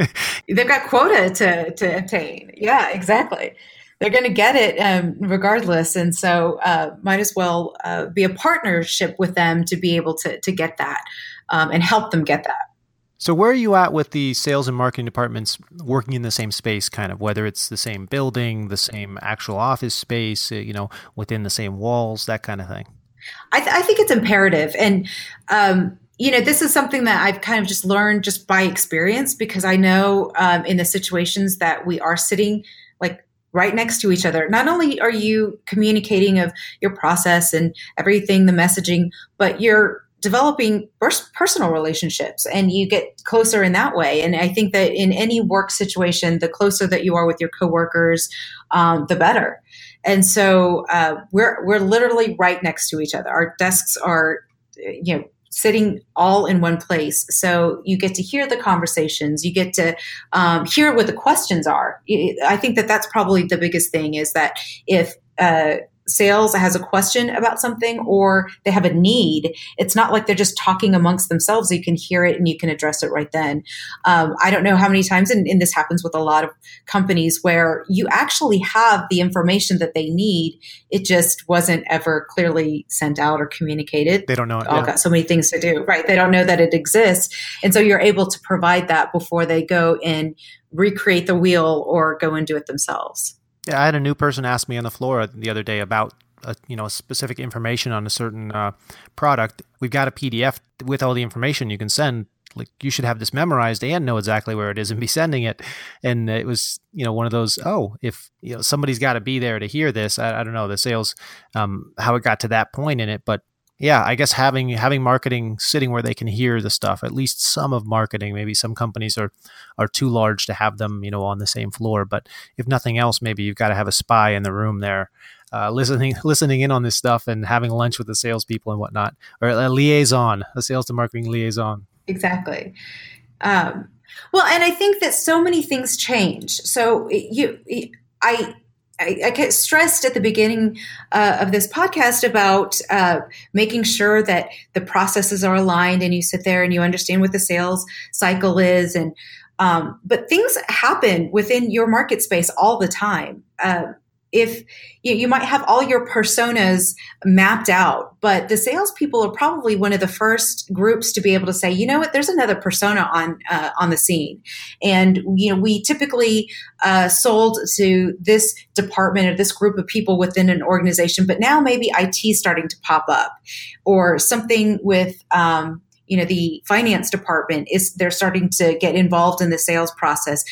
They've got quota to, to obtain. Yeah, exactly they're going to get it um, regardless. And so, uh, might as well uh, be a partnership with them to be able to to get that um, and help them get that. So, where are you at with the sales and marketing departments working in the same space, kind of whether it's the same building, the same actual office space, uh, you know, within the same walls, that kind of thing? I, th- I think it's imperative, and um, you know, this is something that I've kind of just learned just by experience because I know um, in the situations that we are sitting like right next to each other. Not only are you communicating of your process and everything, the messaging, but you're developing personal relationships and you get closer in that way. And I think that in any work situation, the closer that you are with your coworkers, um, the better. And so uh, we're we're literally right next to each other. Our desks are, you know, sitting all in one place. So you get to hear the conversations, you get to um, hear what the questions are. I think that that's probably the biggest thing is that if uh, sales has a question about something or they have a need, it's not like they're just talking amongst themselves. You can hear it and you can address it right then. Um, I don't know how many times, and, and, this happens with a lot of companies where you actually have the information that they need. It just wasn't ever clearly sent out or communicated. They don't know. It, All yeah. got so many things to do, right? They don't know that it exists. And so you're able to provide that before they go and recreate the wheel or go and do it themselves. Yeah, I had a new person ask me on the floor the other day about a, you know specific information on a certain uh, product. We've got a PDF with all the information you can send. Like you should have this memorized and know exactly where it is and be sending it. And it was you know one of those oh if you know somebody's got to be there to hear this. I, I don't know the sales um, how it got to that point in it, but yeah, I guess having having marketing sitting where they can hear the stuff, at least some of marketing. Maybe some companies are are too large to have them, you know, on the same floor. But if nothing else, maybe you've got to have a spy in the room there, uh, listening listening in on this stuff and having lunch with the salespeople and whatnot, or a liaison, a sales to marketing liaison. Exactly. Um, well, and I think that so many things change. So you, I I, I, get stressed at the beginning uh, of this podcast about uh, making sure that the processes are aligned and you sit there and you understand what the sales cycle is and um, but things happen within your market space all the time. Uh, if you, you, might have all your personas mapped out, but the salespeople are probably one of the first groups to be able to say, you know what, there's another persona on uh, on the scene, and you know we typically uh, sold to this department or this group of people within an organization, but now maybe IT starting to pop up, or something with. Um, you know the finance department is they're starting to get involved in the sales process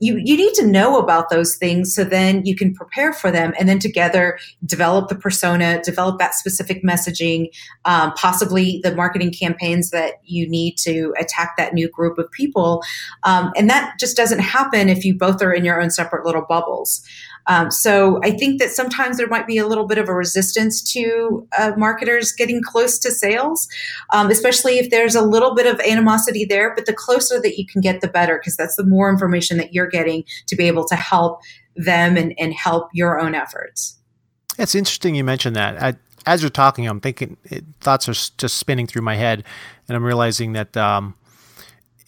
you, you need to know about those things so then you can prepare for them and then together develop the persona, develop that specific messaging, um, possibly the marketing campaigns that you need to attack that new group of people. Um, and that just doesn't happen if you both are in your own separate little bubbles. Um, so I think that sometimes there might be a little bit of a resistance to uh, marketers getting close to sales, um, especially if there's a little bit of animosity there. But the closer that you can get, the better, because that's the more information that you're getting to be able to help them and, and help your own efforts. It's interesting you mentioned that. I, as you're talking, I'm thinking it, thoughts are just spinning through my head, and I'm realizing that um,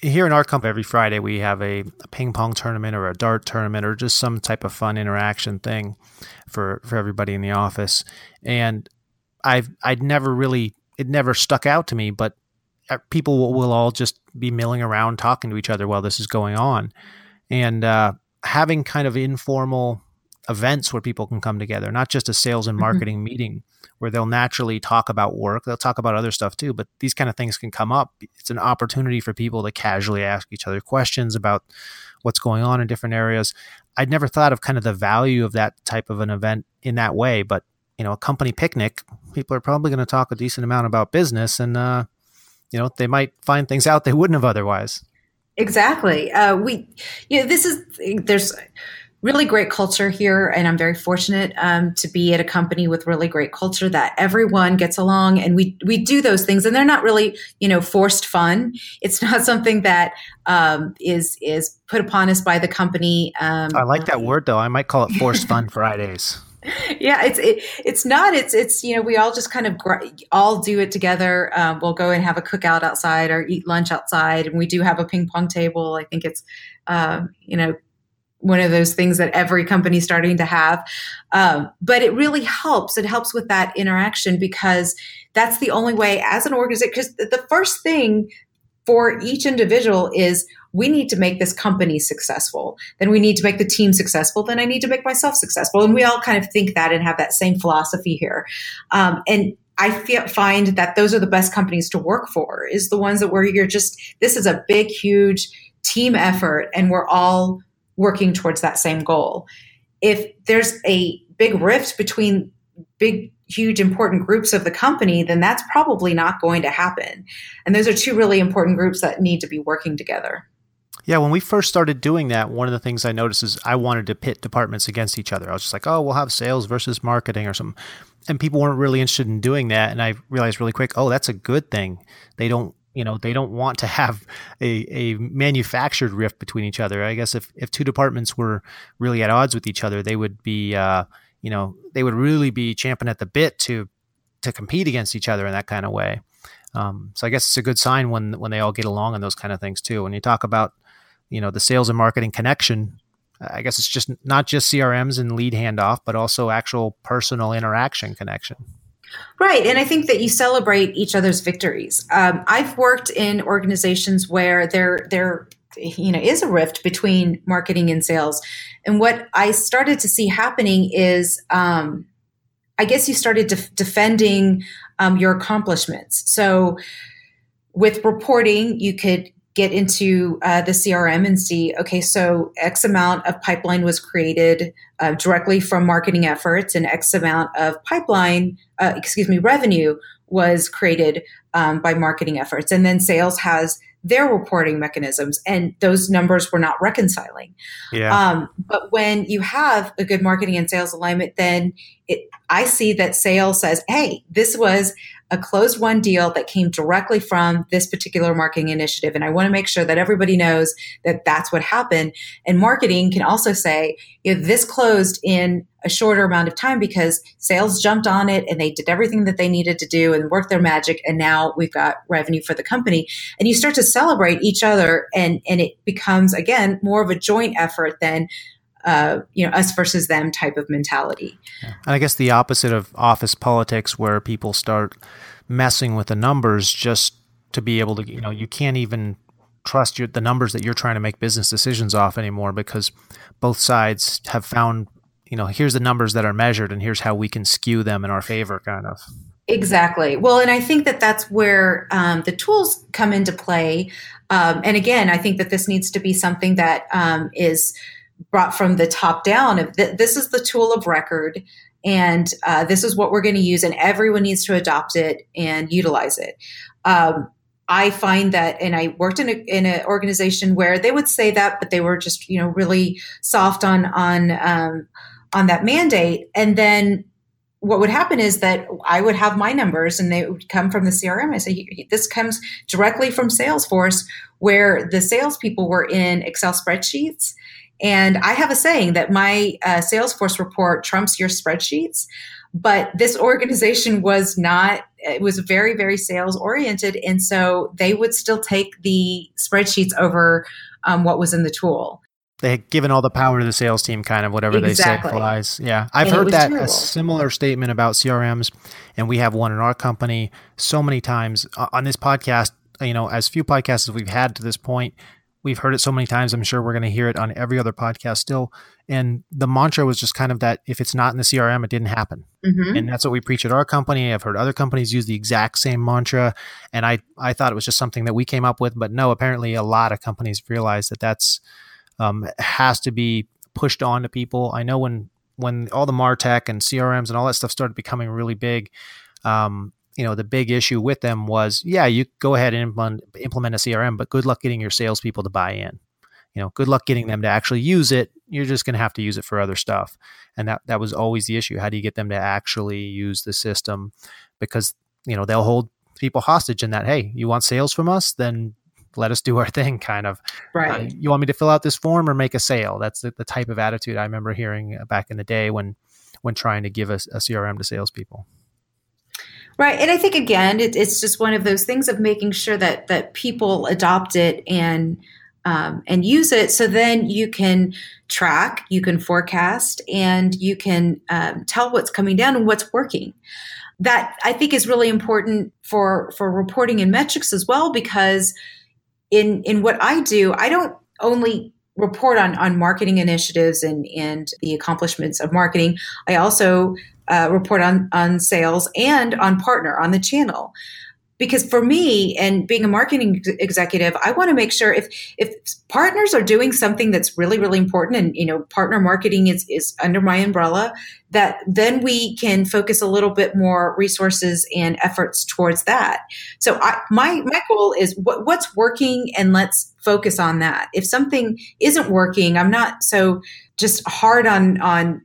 here in our company, every Friday we have a, a, ping pong tournament or a dart tournament or just some type of fun interaction thing for for everybody in the office. And I've I'd never really it never stuck out to me, but uh, people will, will all just be milling around talking to each other while this is going on, and uh, having kind of informal events where people can come together, not just a sales and mm-hmm. marketing mm-hmm. meeting where they'll naturally talk about work. They'll talk about other stuff too, but these kind of things can come up. It's an opportunity for people to casually ask each other questions about what's going on in different areas. I'd never thought of kind of the value of that type of an event in that way, but you know, a company picnic, people are probably going to talk a decent amount about business and uh, you know, they might find things out they wouldn't have otherwise. Exactly. Uh, we, you know, this is, there's, really great culture here and i'm very fortunate um, to be at a company with really great culture that everyone gets along and we we do those things and they're not really you know forced fun. It's not something that um, is is put upon us by the company um, i like that word though. I might call it forced fun fridays yeah it's it, it's not it's it's you know we all just kind of gr- all do it together um, we'll go and have a cookout outside or eat lunch outside and we do have a ping pong table i think it's uh, you know one of those things that every company is starting to have. Um, but it really helps. It helps with that interaction because that's the only way as an organization. Because the first thing for each individual is we need to make this company successful. Then we need to make the team successful. Then I need to make myself successful. And we all kind of think that and have that same philosophy here. Um, and I feel, find that those are the best companies to work for is the ones that where you're just, this is a big, huge team effort and we're all working towards that same goal. If there's a big rift between big, huge, important groups of the company, then that's probably not going to happen. And those are two really important groups that need to be working together. Yeah, when we first started doing that, one of the things I noticed is I wanted to pit departments against each other. I was just like, oh, we'll have sales versus marketing or something. And people weren't really interested in doing that. And I realized really quick, oh, that's a good thing. They don't you know they don't want to have a, a manufactured rift between each other i guess if, if two departments were really at odds with each other they would be uh, you know they would really be champing at the bit to to compete against each other in that kind of way um, so i guess it's a good sign when when they all get along on those kind of things too when you talk about you know the sales and marketing connection i guess it's just not just crms and lead handoff but also actual personal interaction connection Right. And I think that you celebrate each other's victories. Um, I've worked in organizations where there, there, you know, is a rift between marketing and sales. And what I started to see happening is, um, I guess you started def- defending um, your accomplishments. So with reporting, you could get into uh, the CRM and see, okay, so X amount of pipeline was created uh, directly from marketing efforts, and X amount of pipeline, uh, excuse me, revenue was created um, by marketing efforts. And then sales has their reporting mechanisms, and those numbers were not reconciling. Yeah. Um, but when you have a good marketing and sales alignment, then it, I see that sales says, hey, this was a closed won deal that came directly from this particular marketing initiative. And I want to make sure that everybody knows that that's what happened. And marketing can also say, you know, this closed in a shorter amount of time because sales jumped on it and they did everything that they needed to do and worked their magic. And now we've got revenue for the company. And you start to celebrate each other and, and it becomes, again, more of a joint effort than uh, you know, us versus them type of mentality. Yeah. And I guess the opposite of office politics, where people start messing with the numbers just to be able to, you know, you can't even trust your, the numbers that you're trying to make business decisions off anymore because both sides have found, you know, here's the numbers that are measured and here's how we can skew them in our favor, kind of. Exactly. Well, and I think that that's where um, the tools come into play. Um, and again, I think that this needs to be something that um, is brought from the top down. Of th- this is the tool of record, and uh, this is what we're going to use, and everyone needs to adopt it and utilize it. Um, I find that, and I worked in in an organization where they would say that, but they were just you know really soft on on um, on that mandate, and then what would happen is that I would have my numbers and they would come from the CRM. I say, this comes directly from Salesforce, where the salespeople were in Excel spreadsheets. And I have a saying that my uh, Salesforce report trumps your spreadsheets. But this organization was not, it was very, very sales oriented. And so they would still take the spreadsheets over um, what was in the tool they had given all the power to the sales team, kind of whatever exactly. they say flies. Yeah, I've and heard that terrible. a similar statement about CRMs, and we have one in our company so many times on this podcast. You know, as few podcasts as we've had to this point, we've heard it so many times. I'm sure we're going to hear it on every other podcast still. And the mantra was just kind of that: if it's not in the CRM, it didn't happen. Mm-hmm. And that's what we preach at our company. I've heard other companies use the exact same mantra, and I I thought it was just something that we came up with, but no, apparently a lot of companies realize that that's um, has to be pushed on to people. I know when when all the Martech and CRMs and all that stuff started becoming really big, um, you know, the big issue with them was, yeah, you go ahead and implement, implement a CRM, but good luck getting your salespeople to buy in. You know, good luck getting them to actually use it. You're just going to have to use it for other stuff, and that that was always the issue. How do you get them to actually use the system? Because you know they'll hold people hostage in that. Hey, you want sales from us? Then let us do our thing kind of uh, right uh, you want me to fill out this form or make a sale that's the, the type of attitude i remember hearing back in the day when when trying to give a, a crm to salespeople right and i think again it, it's just one of those things of making sure that that people adopt it and um, and use it so then you can track you can forecast and you can um, tell what's coming down and what's working that i think is really important for for reporting and metrics as well because in in what I do, I don't only report on on marketing initiatives and and the accomplishments of marketing. I also uh, report on on sales and on partner on the channel. Because for me and being a marketing executive i want to make sure if if partners are doing something that's really really important and you know partner marketing is is under my umbrella that then we can focus a little bit more resources and efforts towards that. So I, my my goal is what, what's working and let's focus on that. If something isn't working i'm not so just hard on on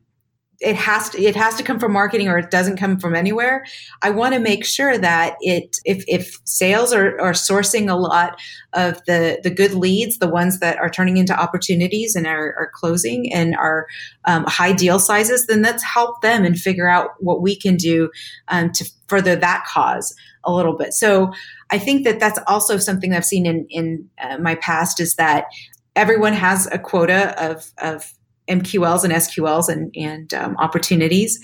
it has to it has to come from marketing or it doesn't come from anywhere. I want to make sure that it if if sales are, are sourcing a lot of the the good leads the ones that are turning into opportunities and are, are closing and are um, high deal sizes then let's help them and figure out what we can do um, to further that cause a little bit. So i think that that's also something i've seen in in uh, my past is that everyone has a quota of of MQLs and SQLs and and um, opportunities,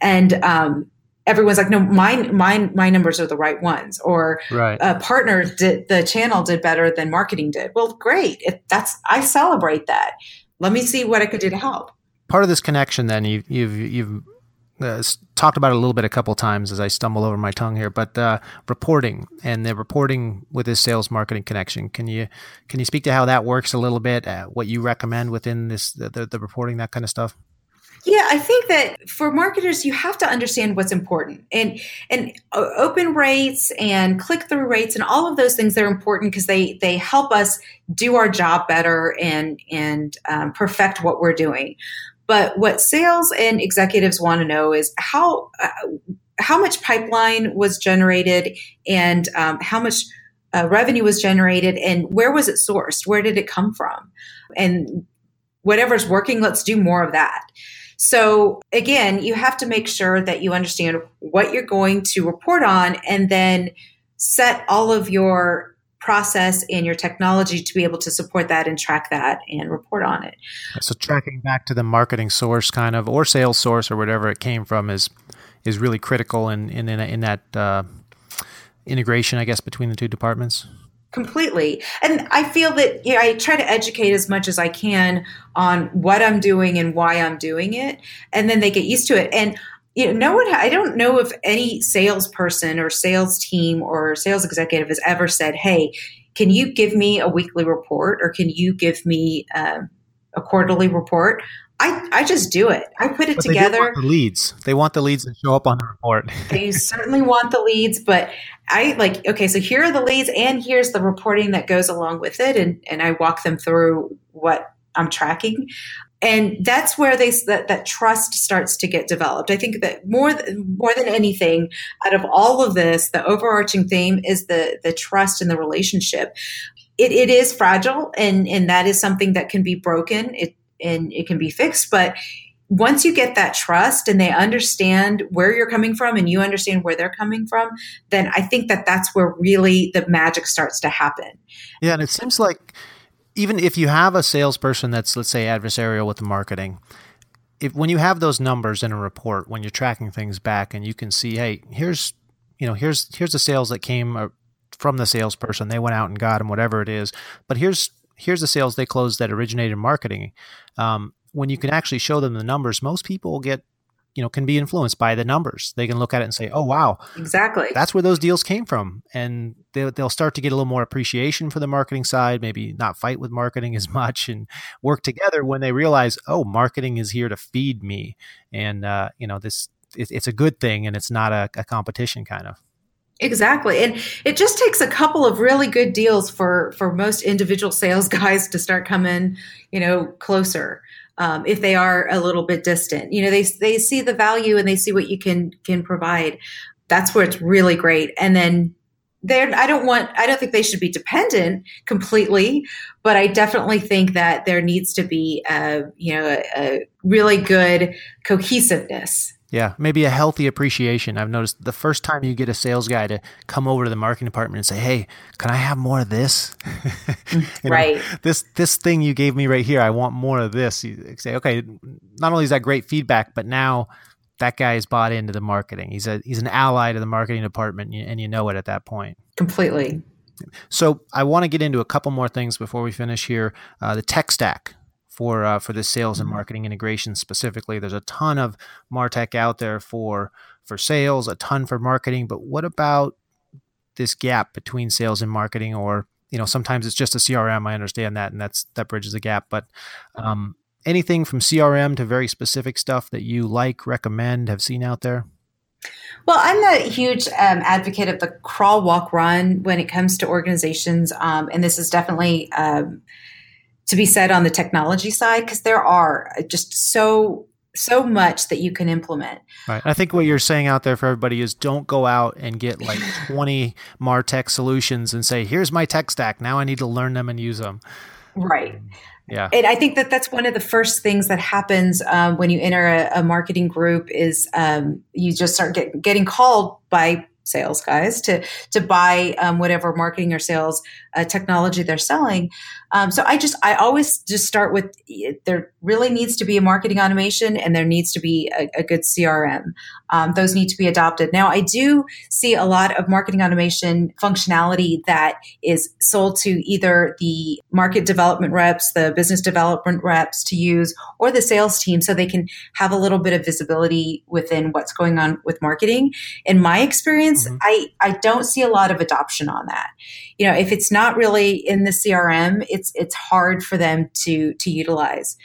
and um, everyone's like, no, mine, mine, my numbers are the right ones, or right. a partner did the channel did better than marketing did. Well, great, if that's I celebrate that. Let me see what I could do to help. Part of this connection, then you, you've you've uh, talked about it a little bit a couple times as I stumble over my tongue here, but uh, reporting and the reporting with this sales marketing connection. Can you can you speak to how that works a little bit? Uh, what you recommend within this the, the, reporting that kind of stuff? Yeah, I think that for marketers, you have to understand what's important, and and uh, open rates and click through rates and all of those things they're important because they they help us do our job better and and um, perfect what we're doing. But what sales and executives want to know is how uh, how much pipeline was generated and um, how much uh, revenue was generated and where was it sourced? Where did it come from? And whatever's working, let's do more of that. So again, you have to make sure that you understand what you're going to report on and then set all of your process and your technology to be able to support that and track that and report on it. So tracking back to the marketing source kind of or sales source or whatever it came from is is really critical in in in, in that uh, integration I guess between the two departments. Completely. And I feel that yeah, I try to educate as much as I can on what I'm doing and why I'm doing it and then they get used to it and you know, no one, I don't know if any salesperson or sales team or sales executive has ever said, Hey, can you give me a weekly report or can you give me uh, a quarterly report? I, I just do it. I put it but together. the leads. They want the leads to show up on the report. they certainly want the leads, but I like, okay, so here are the leads and here's the reporting that goes along with it. And, and I walk them through what I'm tracking. And that's where they that, that trust starts to get developed. I think that more than, more than anything, out of all of this, the overarching theme is the the trust in the relationship. It, it is fragile, and and that is something that can be broken. It and it can be fixed. But once you get that trust and they understand where you're coming from and you understand where they're coming from, then I think that that's where really the magic starts to happen. Yeah, and it seems like even if you have a salesperson that's let's say adversarial with the marketing, if when you have those numbers in a report, when you're tracking things back and you can see, hey, here's you know here's here's the sales that came uh, from the salesperson, they went out and got them, whatever it is, but here's here's the sales they closed that originated in marketing. Um, when you can actually show them the numbers, most people get you know can be influenced by the numbers. They can look at it and say, "Oh wow, exactly, that's where those deals came from," and they, they'll start to get a little more appreciation for the marketing side. Maybe not fight with marketing as much and work together when they realize, "Oh, marketing is here to feed me," and uh, you know this it, it's a good thing and it's not a, a competition kind of. Exactly. And it just takes a couple of really good deals for for most individual sales guys to start coming, you know, closer. Um, if they are a little bit distant, you know, they they see the value and they see what you can can provide. That's where it's really great. And then there, I don't want, I don't think they should be dependent completely, but I definitely think that there needs to be, a, you know, a, a really good cohesiveness yeah, maybe a healthy appreciation. I've noticed the first time you get a sales guy to come over to the marketing department and say, "Hey, can I have more of this?" right. Know, this this thing you gave me right here, I want more of this. You say, "Okay, not only is that great feedback, but now that guy is bought into the marketing. He's a he's an ally to the marketing department, and you know it at that point." Completely. So I want to get into a couple more things before we finish here. Uh, the tech stack for uh, for the sales and mm-hmm. marketing integration specifically. There's a ton of Martech out there for for sales, a ton for marketing. But what about this gap between sales and marketing? Or you know, sometimes it's just a CRM. I understand that, and that's that bridges the gap. But um, anything from CRM to very specific stuff that you like, recommend, have seen out there? Well, I'm a huge um, advocate of the crawl, walk, run when it comes to organizations, um, and this is definitely um, to be said on the technology side because there are just so so much that you can implement. Right. I think what you're saying out there for everybody is don't go out and get like 20 Martech solutions and say, here's my tech stack. Now I need to learn them and use them. Right. Yeah. And I think that that's one of the first things that happens um, when you enter a, a marketing group is um, you just start get, getting called by sales guys to to buy um, whatever marketing or sales uh, technology they're selling. Um, so I just I always just start with there really needs to be a marketing automation and there needs to be a, a good CRM. Um, those need to be adopted. Now I do see a lot of marketing automation functionality that is sold to either the market development reps, the business development reps to use, or the sales team, so they can have a little bit of visibility within what's going on with marketing. In my experience, mm-hmm. I I don't see a lot of adoption on that. You know, if it's not really in the CRM, it's it's hard for them to to utilize.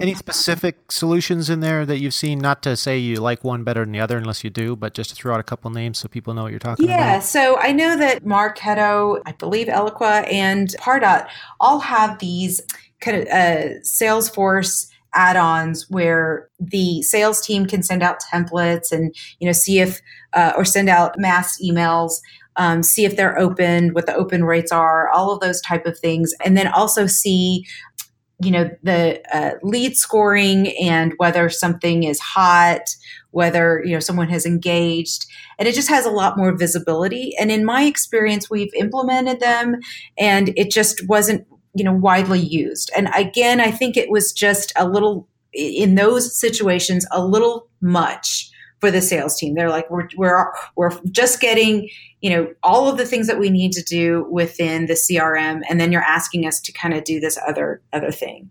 Any specific solutions in there that you've seen? Not to say you like one better than the other, unless you do, but just to throw out a couple names so people know what you're talking yeah, about. Yeah, so I know that Marketo, I believe Eloqua, and Pardot all have these kind of uh, Salesforce add-ons where the sales team can send out templates and you know see if uh, or send out mass emails um, see if they're open, what the open rates are, all of those type of things, and then also see you know the uh, lead scoring and whether something is hot whether you know someone has engaged. And it just has a lot more visibility. And in my experience we've implemented them and it just wasn't you know widely used. And again i think it was just a little in those situations a little much for the sales team. They're like, we're, we're, we're just getting, you know, all of the things that we need to do within the CRM. And then you're asking us to kind of do this other, other thing.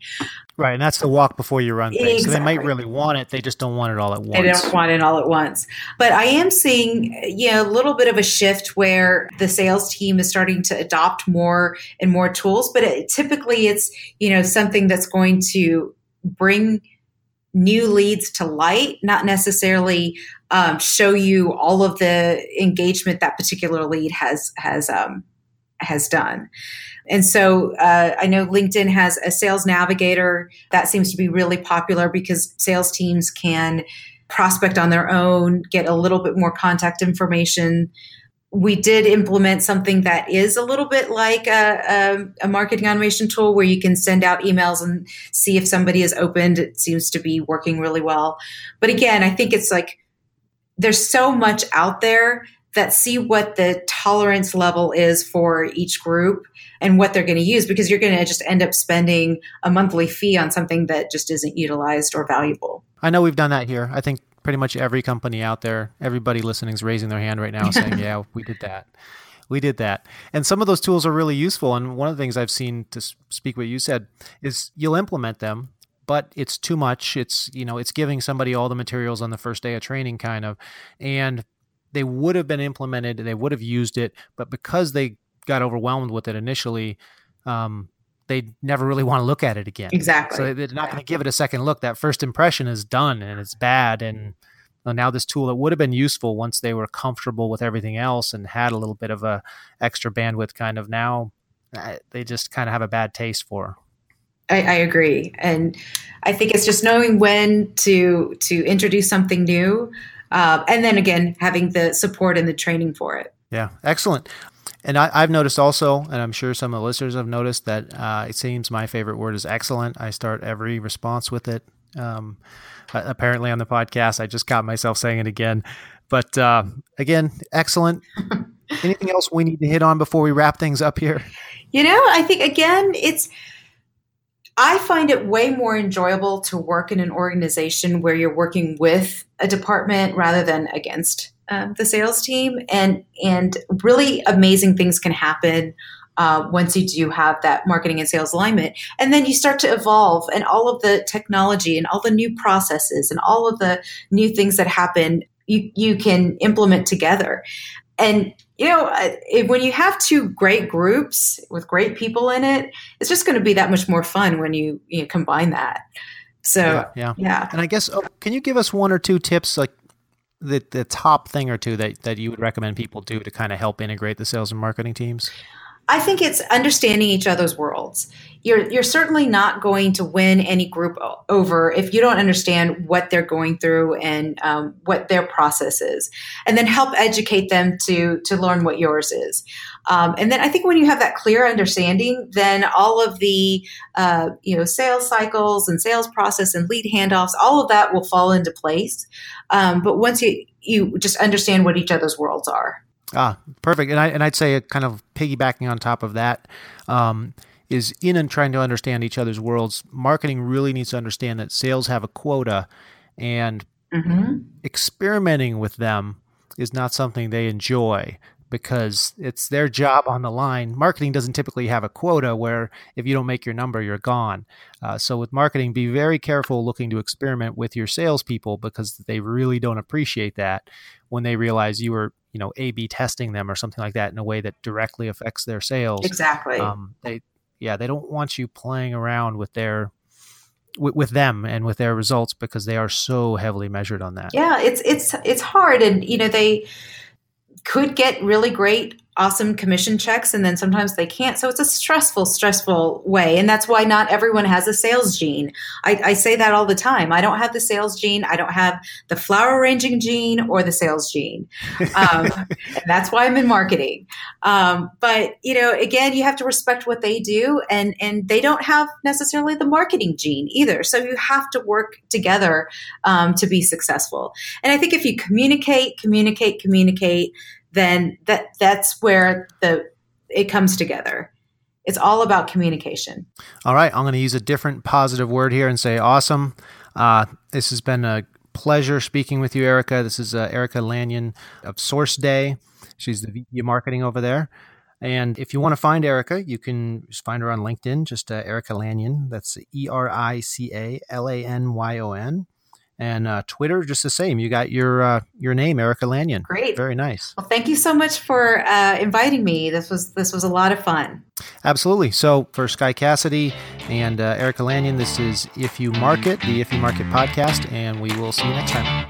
Right. And that's the walk before you run thing. Exactly. So they might really want it. They just don't want it all at once. They don't want it all at once. But I am seeing, you know, a little bit of a shift where the sales team is starting to adopt more and more tools. But it, typically it's, you know, something that's going to bring new leads to light, not necessarily um, show you all of the engagement that particular lead has has um, has done. And so uh, I know LinkedIn has a sales navigator that seems to be really popular because sales teams can prospect on their own, get a little bit more contact information we did implement something that is a little bit like a, a, a, marketing automation tool where you can send out emails and see if somebody is opened. It seems to be working really well. But again, I think it's like there's so much out there that see what the tolerance level is for each group and what they're going to use because you're going to just end up spending a monthly fee on something that just isn't utilized or valuable. I know we've done that here. I think pretty much every company out there, everybody listening is raising their hand right now saying, yeah, we did that. We did that. And some of those tools are really useful. And one of the things I've seen to speak what you said is you'll implement them, but it's too much. It's, you know, it's giving somebody all the materials on the first day of training kind of. And they would have been implemented, they would have used it, but because they got overwhelmed with it initially, um, they never really want to look at it again. Exactly. So they're not going to give it a second look. That first impression is done and it's bad. And now this tool that would have been useful once they were comfortable with everything else and had a little bit of a extra bandwidth kind of now uh, they just kind of have a bad taste for. I, I agree, and I think it's just knowing when to to introduce something new, uh, and then again having the support and the training for it. Yeah, excellent. And I, have noticed also, and I'm sure some of the listeners have noticed that uh, it seems my favorite word is excellent. I start every response with it. Um, apparently, on the podcast, I just got myself saying it again. But uh, again, excellent. Anything else we need to hit on before we wrap things up here? You know, I think again, it's. I find it way more enjoyable to work in an organization where you're working with a department rather than against um, the sales team, and and really amazing things can happen uh, once you do have that marketing and sales alignment. And then you start to evolve, and all of the technology and all the new processes and all of the new things that happen, you you can implement together. And you know, when you have two great groups with great people in it, it's just going to be that much more fun when you, you know, combine that. So yeah, yeah, yeah. And I guess, oh, can you give us one or two tips, like the the top thing or two that that you would recommend people do to kind of help integrate the sales and marketing teams? I think it's understanding each other's worlds. You're you're certainly not going to win any group over if you don't understand what they're going through and um, what their process is, and then help educate them to to learn what yours is. Um, and then I think when you have that clear understanding, then all of the uh, you know sales cycles and sales process and lead handoffs, all of that will fall into place. Um, but once you you just understand what each other's worlds are. Ah, perfect. And I and I'd say kind of piggybacking on top of that um, is in and trying to understand each other's worlds. Marketing really needs to understand that sales have a quota, and mm-hmm. experimenting with them is not something they enjoy because it's their job on the line. Marketing doesn't typically have a quota where if you don't make your number, you're gone. Uh, so with marketing, be very careful looking to experiment with your salespeople because they really don't appreciate that when they realize you were, you know, A/B testing them or something like that in a way that directly affects their sales. Exactly. Um, they, yeah, they don't want you playing around with their with, with them and with their results because they are so heavily measured on that. Yeah, it's it's it's hard, and you know they could get really great awesome commission checks and then sometimes they can't. So it's a stressful stressful way and that's why not everyone has a sales gene. I, I, say that all the time. I don't have the sales gene. I don't have the flower arranging gene or the sales gene. Um, and that's why i'm in marketing. Um, but you know again you have to respect what they do and and they don't have necessarily the marketing gene either. So you have to work together um, to be successful. And i think if you communicate communicate communicate then that that's where the it comes together. It's all about communication. All right, I'm going to use a different positive word here and say awesome. Uh, this has been a pleasure speaking with you, Erica. This is uh, Erica Lanyon of SourceDay. She's the VP of Marketing over there. And if you want to find Erica, you can find her on LinkedIn, just uh, Erica Lanyon. That's E R I C A L A N Y O N. And uh, Twitter, just the same. You got your uh, your name, Erica Lanyon. Great, very nice. Well, thank you so much for uh, inviting me. This was this was a lot of fun. Absolutely. So for Sky Cassidy and uh, Erica Lanyon, this is If You Market, the If You Market podcast, and we will see you next time.